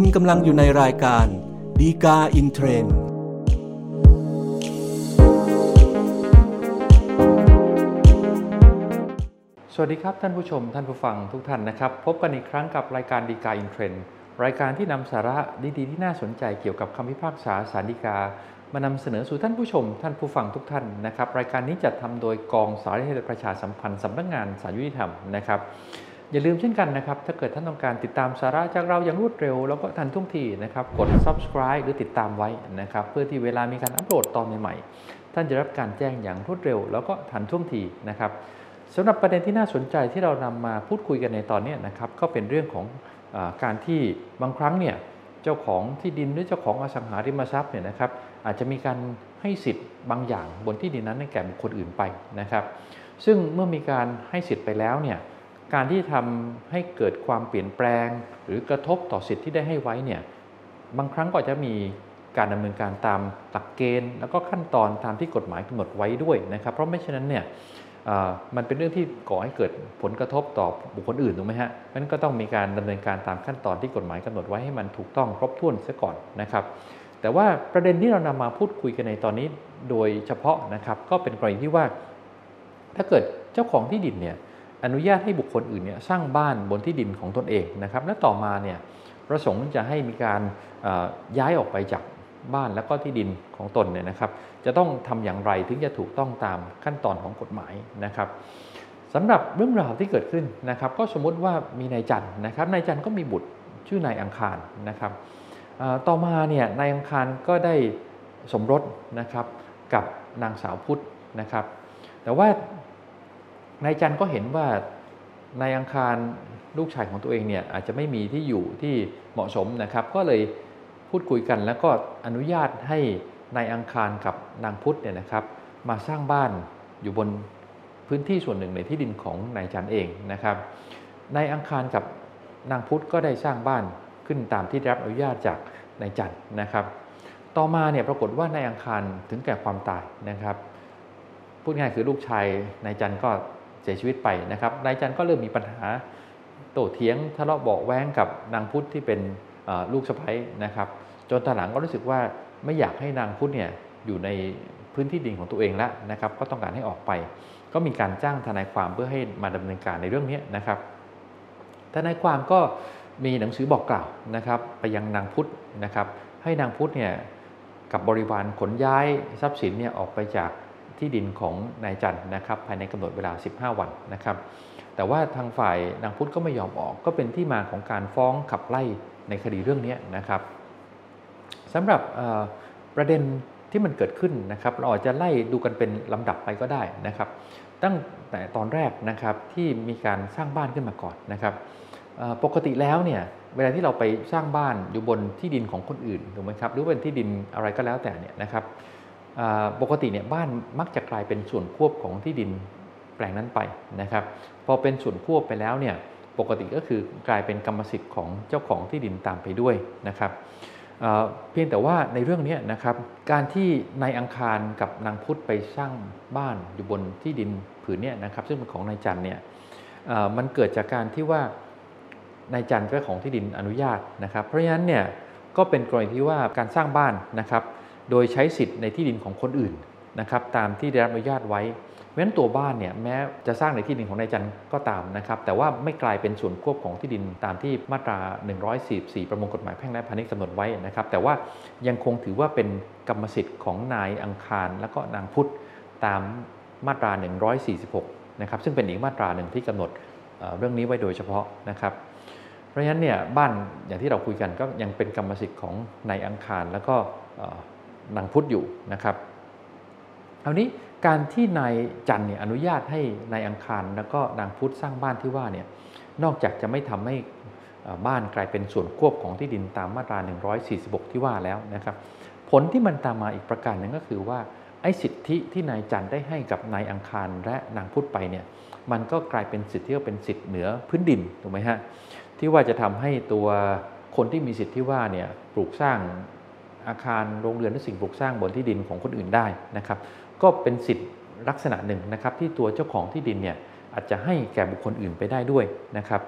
คุณกำลังอยู่ในรายการ ฎีกาอินเทรนด์สวัสดีครับท่านผู้ชมท่านผู้ฟังทุกท่านนะครับ พบกันอีกครั้งกับรายการฎีกาอินเทรนด์รายการที่นำสาระดีๆ ที่น่าสนใจเกี่ยวกับคำพิพากษาศาลฎีกามานำเสนอสู่ท่านผู้ชม ท่านผู้ฟังทุกท่านนะครับ รายการนี้จัดทำโดยกองสารนิเทศประชาสัมพันธ์สำนักงานศาลยุติธรรมนะครับ อย่าลืมเช่นกันนะครับ ถ้าเกิดท่านต้องการติดตามสาระจากเราอย่างรวดเร็ว แล้วก็ทันท่วงทีนะครับ กด subscribe หรือติดตามไว้นะครับ เพื่อที่เวลามีการอัปโหลดตอนใหม่ๆ ท่านจะรับการแจ้งอย่างรวดเร็ว แล้วก็ทันท่วงทีนะครับสำหรับประเด็นที่น่าสนใจที่เรานำมาพูดคุยกันในตอนนี้นะครับ ก็เป็นเรื่องของอการที่บางครั้งเนี่ยเจ้าของที่ดินหรือเจ้าของอสังหาริมทรัพย์เนี่ยนะครับ อาจจะมีการให้สิทธิ์บางอย่างบนที่ดินนั้นให้แก่บุคคลอื่นไปนะครับ ซึ่งเมื่อมีการให้สิทธิ์ไปแล้วเนี่ย การที่ทำให้เกิดความเปลี่ยนแปลง หรือกระทบต่อสิทธิที่ได้ให้ไว้เนี่ยบางครั้งก็จะมีการดำเนินการตามหลักเกณฑ์ แล้วก็ขั้นตอนตามที่กฎหมายกำหนดไว้ด้วยนะครับ เพราะไม่เช่นนั้นเนี่ยมันเป็นเรื่องที่ก่อให้เกิดผลกระทบต่อบุคคลอื่นถูกไหมฮะนั้นก็ต้องมีการดำเนินการตามขั้นตอนที่กฎหมายกำหนดไว้ให้มันถูกต้องครบถ้วนเสียก่อนนะครับ แต่ว่าประเด็นที่เรานำมาพูดคุยกันในตอนนี้โดยเฉพาะนะครับ ก็เป็นกรณีที่ว่า ถ้าเกิดเจ้าของที่ดินเนี่ย อนุญาตให้บุคคลอื่นเนี่ยสร้างบ้านบนที่ดินของตนเองนะครับ และต่อมาเนี่ยประสงค์จะให้มีการย้ายออกไปจากบ้านแล้วก็ที่ดินของตนเนี่ยนะครับ จะต้องทำอย่างไรถึงจะถูกต้องตามขั้นตอนของกฎหมายนะครับสำหรับเรื่องราวที่เกิดขึ้นนะครับ ก็สมมติว่ามีนายจันนะครับนายจันก็มีบุตรชื่อนายอังคารนะครับต่อมาเนี่ยนายอังคารก็ได้สมรสนะครับกับนางสาวพุทธนะครับ แต่ว่า นายจันก็เห็นว่านายอังคารลูกชายของตัวเองเนี่ยอาจจะไม่มีที่อยู่ที่เหมาะสมนะครับ ก็เลยพูดคุยกันแล้วก็อนุญาตให้นายอังคารกับนางพุทธเนี่ยนะครับ มาสร้างบ้านอยู่บนพื้นที่ส่วนหนึ่งในที่ดินของนายจันเองนะครับนายอังคารกับนางพุทธก็ได้สร้างบ้านขึ้นตามที่รับอนุญาตจากนายจันนะครับ ต่อมาเนี่ยปรากฏว่านายอังคารถึงแก่ความตายนะครับ พูดง่ายคือลูกชายนายจันก็ สียชีวิตไปนะครับนายจันก็เริ่มมีปัญหาโต้เถียงทะเลาะเบาแว้งกับนางพุทธที่เป็นลูกสะใภ้นะครับ จนตอนหลังก็รู้สึกว่าไม่อยากให้นางพุทธเนี่ยอยู่ในพื้นที่ดินของตัวเองแล้วนะครับ ก็ต้องการให้ออกไป ก็มีการจ้างทนายความเพื่อให้มาดำเนินการในเรื่องนี้นะครับทนายความก็มีหนังสือบอกกล่าวนะครับไปยังนางพุทธนะครับ ให้นางพุทธเนี่ยกับบริวารขนย้ายทรัพย์สินเนี่ยออกไปจาก ที่ดินของนายจันนะครับภายในกำหนดเวลา 15 วันนะครับ แต่ว่าทางฝ่ายนางพุทธก็ไม่ยอมออกก็เป็นที่มาของการฟ้องขับไล่ในคดีเรื่องนี้นะครับสำหรับประเด็นที่มันเกิดขึ้นนะครับ เราอาจจะไล่ดูกันเป็นลำดับไปก็ได้นะครับ ตั้งแต่ตอนแรกนะครับที่มีการสร้างบ้านขึ้นมาก่อนนะครับปกติแล้วเนี่ยเวลาที่เราไปสร้างบ้านอยู่บนที่ดินของคนอื่นถูกไหมครับหรือเป็นที่ดินอะไรก็แล้วแต่เนี่ยนะครับ ปกติเนี่ยบ้านมักจะกลายเป็นส่วนควบของที่ดินแปลงนั้นไปนะครับ พอเป็นส่วนควบไปแล้วเนี่ยปกติก็คือกลายเป็นกรรมสิทธิ์ของเจ้าของที่ดินตามไปด้วยนะครับเพียงแต่ว่าในเรื่องนี้นะครับ การที่นายอังคารกับนางพุทธไปสร้างบ้านอยู่บนที่ดินผืนนี้นะครับ ซึ่งเป็นของนายจันเนี่ยมันเกิดจากการที่ว่านายจันเจ้าของที่ดินอนุญาตนะครับ เพราะฉะนั้นเนี่ยก็เป็นกรณีที่ว่าการสร้างบ้านนะครับ โดยใช้สิทธิ์ในที่ดินของคนอื่นนะครับตามที่ได้รับอนุญาตไว้เพราะฉะนั้นตัวบ้านเนี่ยแม้จะสร้างในที่ดินของนายจันก็ตามนะครับแต่ว่าไม่กลายเป็นส่วนควบของที่ดินตามที่มาตรา 144 ประมวลกฎหมายแพ่งและพาณิชย์กำหนดไว้นะครับแต่ว่ายังคงถือว่าเป็นกรรมสิทธิ์ของนายอังคาร และก็นางพุทธตามมาตรา 146 นะครับซึ่งเป็นอีกมาตราหนึ่งที่กำหนดเรื่องนี้ไว้โดยเฉพาะนะครับเพราะฉะนั้นเนี่ยบ้านอย่างที่เราคุยกันก็ยังเป็นกรรมสิทธิ์ของนายอังคาร แล้วก็ นางพุทธอยู่นะครับเอานี้การที่นายจันเนี่ยอนุญาตให้นายอังคารแล้วก็นางพุทธสร้างบ้านที่ว่าเนี่ยนอกจากจะไม่ทำให้บ้านกลายเป็นส่วนควบของที่ดินตามมาตรา 146 ที่ว่าแล้วนะครับ ผลที่มันตามมาอีกประการหนึ่งก็คือว่าไอ้สิทธิที่นายจันได้ให้กับนายอังคารและนางพุทธไปเนี่ยมันก็กลายเป็นสิทธิที่เป็นสิทธิเหนือพื้นดินถูกไหมฮะที่ว่าจะทำให้ตัวคนที่มีสิทธิที่ว่าเนี่ยปลูกสร้าง อาคารโรงเรือนหรือสิ่งปลูกสร้างบนที่ดินของคนอื่นได้นะครับก็เป็นสิทธิ์ลักษณะหนึ่งนะครับที่ตัวเจ้าของที่ดินเนี่ยอาจจะให้แก่บุคคลอื่นไปได้ด้วยนะครับ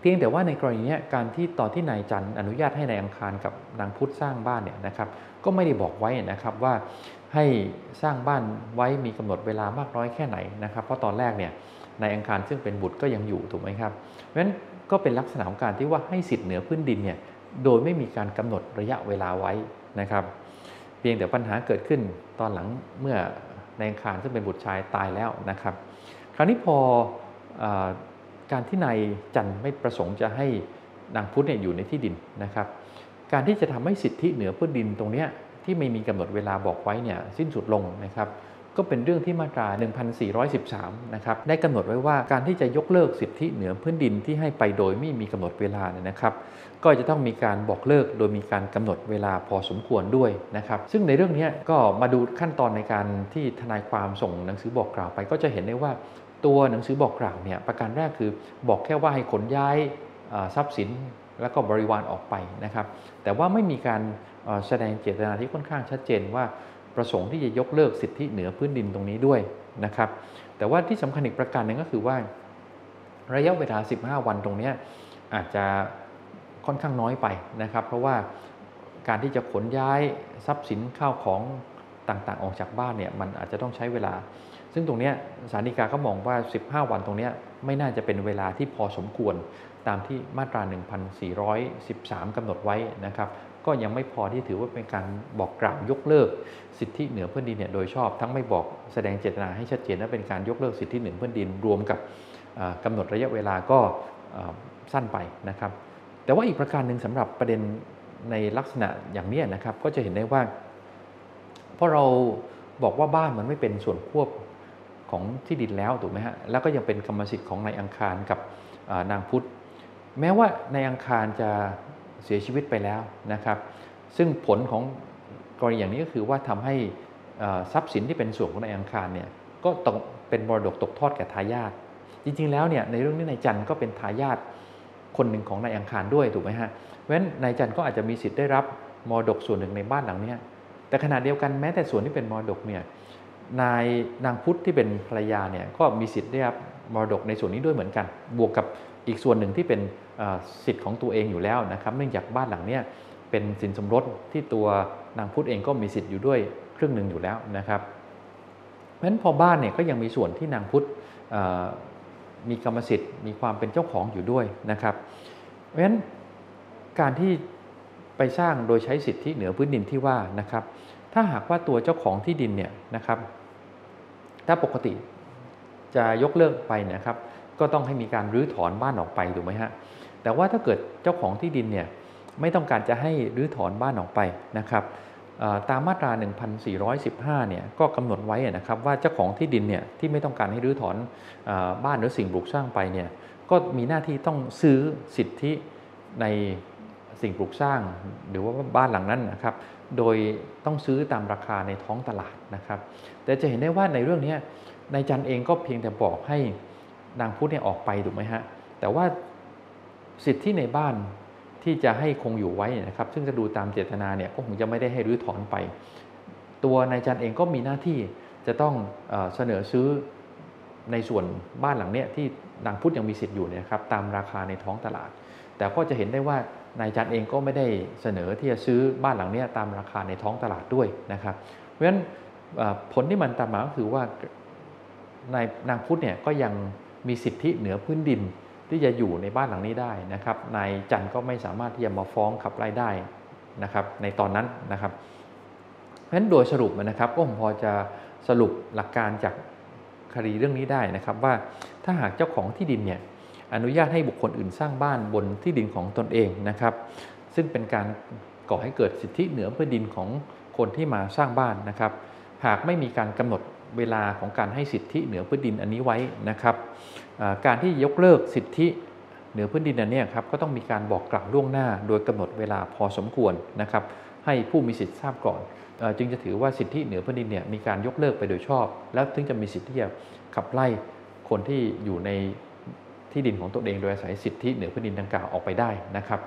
เพียงแต่ว่าในกรณีนี้การที่ตอนที่นายจันอนุญาตให้นายอังคารกับนางพุทธสร้างบ้านเนี่ยนะครับก็ไม่ได้บอกไว้นะครับว่าให้สร้างบ้านไว้มีกำหนดเวลามากน้อยแค่ไหนนะครับ เพราะตอนแรกเนี่ยนายอังคารซึ่งเป็นบุตรก็ยังอยู่ถูกไหมครับเพราะฉะนั้นก็เป็นลักษณะของการที่ว่าให้สิทธิ์เหนือพื้นดินเนี่ย โดยไม่มีการกำหนดระยะเวลาไว้นะครับ เพียงแต่ปัญหาเกิดขึ้นตอนหลังเมื่อในอังคารซึ่งเป็นบุตรชายตายแล้วนะครับ คราวนี้พออการที่นายจันไม่ประสงค์จะให้นางพุทธเนี่ยอยู่ในที่ดินนะครับ การที่จะทำให้สิทธิเหนือพื้นดินตรงนี้ที่ไม่มีกำหนดเวลาบอกไว้เนี่ยสิ้นสุดลงนะครับ ก็เป็นเรื่องที่มาตรา 1413 นะครับได้กำหนดไว้ว่าการที่จะยกเลิกสิทธิเหนือพื้นดินที่ให้ไปโดยไม่มีกำหนดเวลาเนี่ยนะครับ ก็จะต้องมีการบอกเลิกโดยมีการกำหนดเวลาพอสมควรด้วยนะครับ ซึ่งในเรื่องนี้ก็มาดูขั้นตอนในการที่ทนายความส่งหนังสือบอกกล่าวไป ก็จะเห็นได้ว่าตัวหนังสือบอกกล่าวเนี่ยประการแรกคือบอกแค่ว่าให้ขนย้ายทรัพย์สินแล้วก็บริวารออกไปนะครับ แต่ว่าไม่มีการแสดงเจตนาที่ค่อนข้างชัดเจนว่า ประสงค์ที่จะยกเลิกสิทธิเหนือพื้นดินตรงนี้ด้วยนะครับ แต่ว่าที่สำคัญอีกประการหนึ่งก็คือว่า ระยะเวลา 15 วันตรงนี้อาจจะค่อนข้างน้อยไปนะครับ เพราะว่าการที่จะขนย้ายทรัพย์สินข้าวของต่างๆ ออกจากบ้านเนี่ยมันอาจจะต้องใช้เวลา ซึ่งตรงนี้สารดีกาก็มองว่า 15 วันตรงนี้ไม่น่าจะเป็นเวลาที่พอสมควรตามที่มาตรา 1413กำหนดไว้นะครับ ก็ยังไม่พอที่ถือว่าเป็นการบอกกล่าวยกเลิกสิทธิเหนือพื้นดินเนี่ยโดยชอบทั้งไม่บอกแสดงเจตนาให้ชัดเจนว่าเป็นการยกเลิกสิทธิเหนือพื้นดินรวมกับกำหนดระยะเวลาก็สั้นไปนะครับ แต่ว่าอีกประการหนึ่งสำหรับประเด็นในลักษณะอย่างนี้นะครับ ก็จะเห็นได้ว่าเพราะเราบอกว่าบ้านมันไม่เป็นส่วนควบของที่ดินแล้วถูกไหมฮะแล้วก็ยังเป็นกรรมสิทธิ์ของนายอังคารกับนางพุทธ แม้ว่าในอังคารจะ เสียชีวิตไปแล้วนะครับ ซึ่งผลของกรณีอย่างนี้ก็คือว่าทำให้ทรัพย์สินที่เป็นส่วนของในอังคารเนี่ยก็ตกเป็นมรดกตกทอดแก่ทายาทจริงๆแล้วเนี่ยในเรื่องนี้นายจันก็เป็นทายาทคนหนึ่งของนายอังคารด้วยถูกไหมฮะเพราะฉะนั้นนายจันก็อาจจะมีสิทธิ์ได้รับมรดกส่วนหนึ่งในบ้านหลังนี้แต่ขณะเดียวกันแม้แต่ส่วนที่เป็นมรดกเนี่ยนายนางพุทธที่เป็นภรรยาเนี่ยก็มีสิทธิ์ได้รับมรดกในส่วนนี้ด้วยเหมือนกัน บวกกับอีกส่วนหนึ่งที่เป็น สิทธิ์ของตัวเองอยู่แล้วนะครับ เนื่องจากบ้านหลังนี้เป็นสินสมรสที่ตัวนางพุทธเองก็มีสิทธิ์อยู่ด้วยครึ่งหนึ่งอยู่แล้วนะครับเพราะฉะนั้นพอบ้านเนี่ยก็ยังมีส่วนที่นางพุทธมีกรรมสิทธิ์มีความเป็นเจ้าของอยู่ด้วยนะครับ เพราะฉะนั้นการที่ไปสร้างโดยใช้สิทธิเหนือพื้นดินที่ว่านะครับ ถ้าหากว่าตัวเจ้าของที่ดินเนี่ยนะครับ ถ้าปกติจะยกเลิกไปนะครับ ก็ต้องให้มีการรื้อถอนบ้านออกไปถูกไหมฮะ แต่ว่าถ้าเกิดเจ้าของที่ดินเนี่ยไม่ต้องการจะให้รื้อถอนบ้านออกไปนะครับตามมาตรา 1415 เนี่ยก็กำหนดไว้นะครับว่าเจ้าของที่ดินเนี่ยที่ไม่ต้องการให้รื้อถอนบ้านหรือสิ่งปลูกสร้างไปเนี่ยก็มีหน้าที่ต้องซื้อสิทธิในสิ่งปลูกสร้าง หรือว่าบ้านหลังนั้นนะครับ โดยต้องซื้อตามราคาในท้องตลาดนะครับ แต่จะเห็นได้ว่าในเรื่องนี้นายจันเองก็เพียงแต่บอกให้นางพุทธเนี่ยออกไปถูกไหมฮะแต่ว่า สิทธิในบ้านที่จะให้คงอยู่ไว้นะครับ ซึ่งจะดูตามเจตนาเนี่ยก็คงจะไม่ได้ให้รื้อถอนไป ตัวนายจันเองก็มีหน้าที่จะต้องเสนอซื้อในส่วนบ้านหลังเนี้ยที่นางพุทธยังมีสิทธิ์อยู่เนี่ยครับตามราคาในท้องตลาด แต่ก็จะเห็นได้ว่านายจันเองก็ไม่ได้เสนอที่จะซื้อบ้านหลังเนี้ยตามราคาในท้องตลาดด้วยนะครับ เพราะฉะนั้นผลที่มันตามมาก็คือว่านายนางพุทธเนี่ยก็ยังมีสิทธิเหนือพื้นดิน ที่จะอยู่ในบ้านหลังนี้ได้นะครับนายจันก็ไม่สามารถที่จะมาฟ้องขับไล่ได้นะครับ ในตอนนั้นนะครับเพราะฉะนั้นโดยสรุปนะครับก็ผมพอจะสรุปหลักการจากคดีเรื่องนี้ได้นะครับว่าถ้าหากเจ้าของที่ดินเนี่ยอนุญาตให้บุคคลอื่นสร้างบ้านบนที่ดินของตนเองนะครับ ซึ่งเป็นการก่อให้เกิดสิทธิเหนือพื้นดินของคนที่มาสร้างบ้านนะครับ หากไม่มีการกำหนด เวลาของการให้สิทธิเหนือพื้นดินอันนี้ไว้นะครับ การที่ยกเลิกสิทธิเหนือพื้นดินอันนี้ครับก็ต้องมีการบอกกล่าวล่วงหน้า โดยกำหนดเวลาพอสมควรนะครับ ให้ผู้มีสิทธิทราบก่อน จึงจะถือว่าสิทธิเหนือพื้นดินเนี่ยมีการยกเลิกไปโดยชอบ แล้วถึงจะมีสิทธิที่จะขับไล่คนที่อยู่ในที่ดินของตนเองโดยอาศัยสิทธิเหนือพื้นดินดังกล่าวออกไปได้นะครับ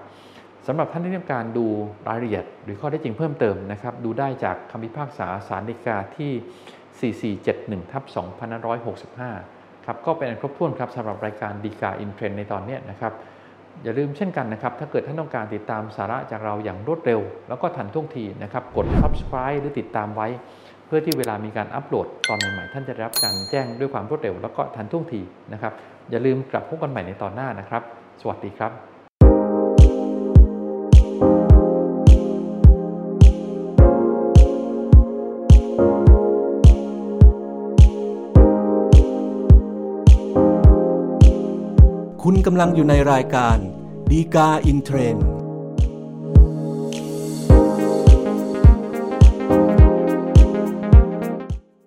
สำหรับท่านที่ต้องการดูรายละเอียด หรือข้อได้จริงเพิ่มเติมนะครับ ดูได้จากคำพิพากษาสารฎีกาที่ 4471ทับ2565 ครับ ก็เป็นครบถ้วนครับสำหรับรายการดีกาอินเทรนในตอนนี้นะครับ อย่าลืมเช่นกันนะครับ ถ้าเกิดท่านต้องการติดตามสาระจากเราอย่างรวดเร็ว แล้วก็ทันท่วงทีนะครับ กด subscribe หรือติดตามไว้ เพื่อที่เวลามีการอัปโหลดตอนใหม่ๆ ท่านจะได้รับการแจ้งด้วยความรวดเร็ว แล้วก็ทันท่วงทีนะครับ อย่าลืมกลับพบกันใหม่ในตอนหน้านะครับ สวัสดีครับ กำลังอยู่ในรายการดีกาอินเทรนด์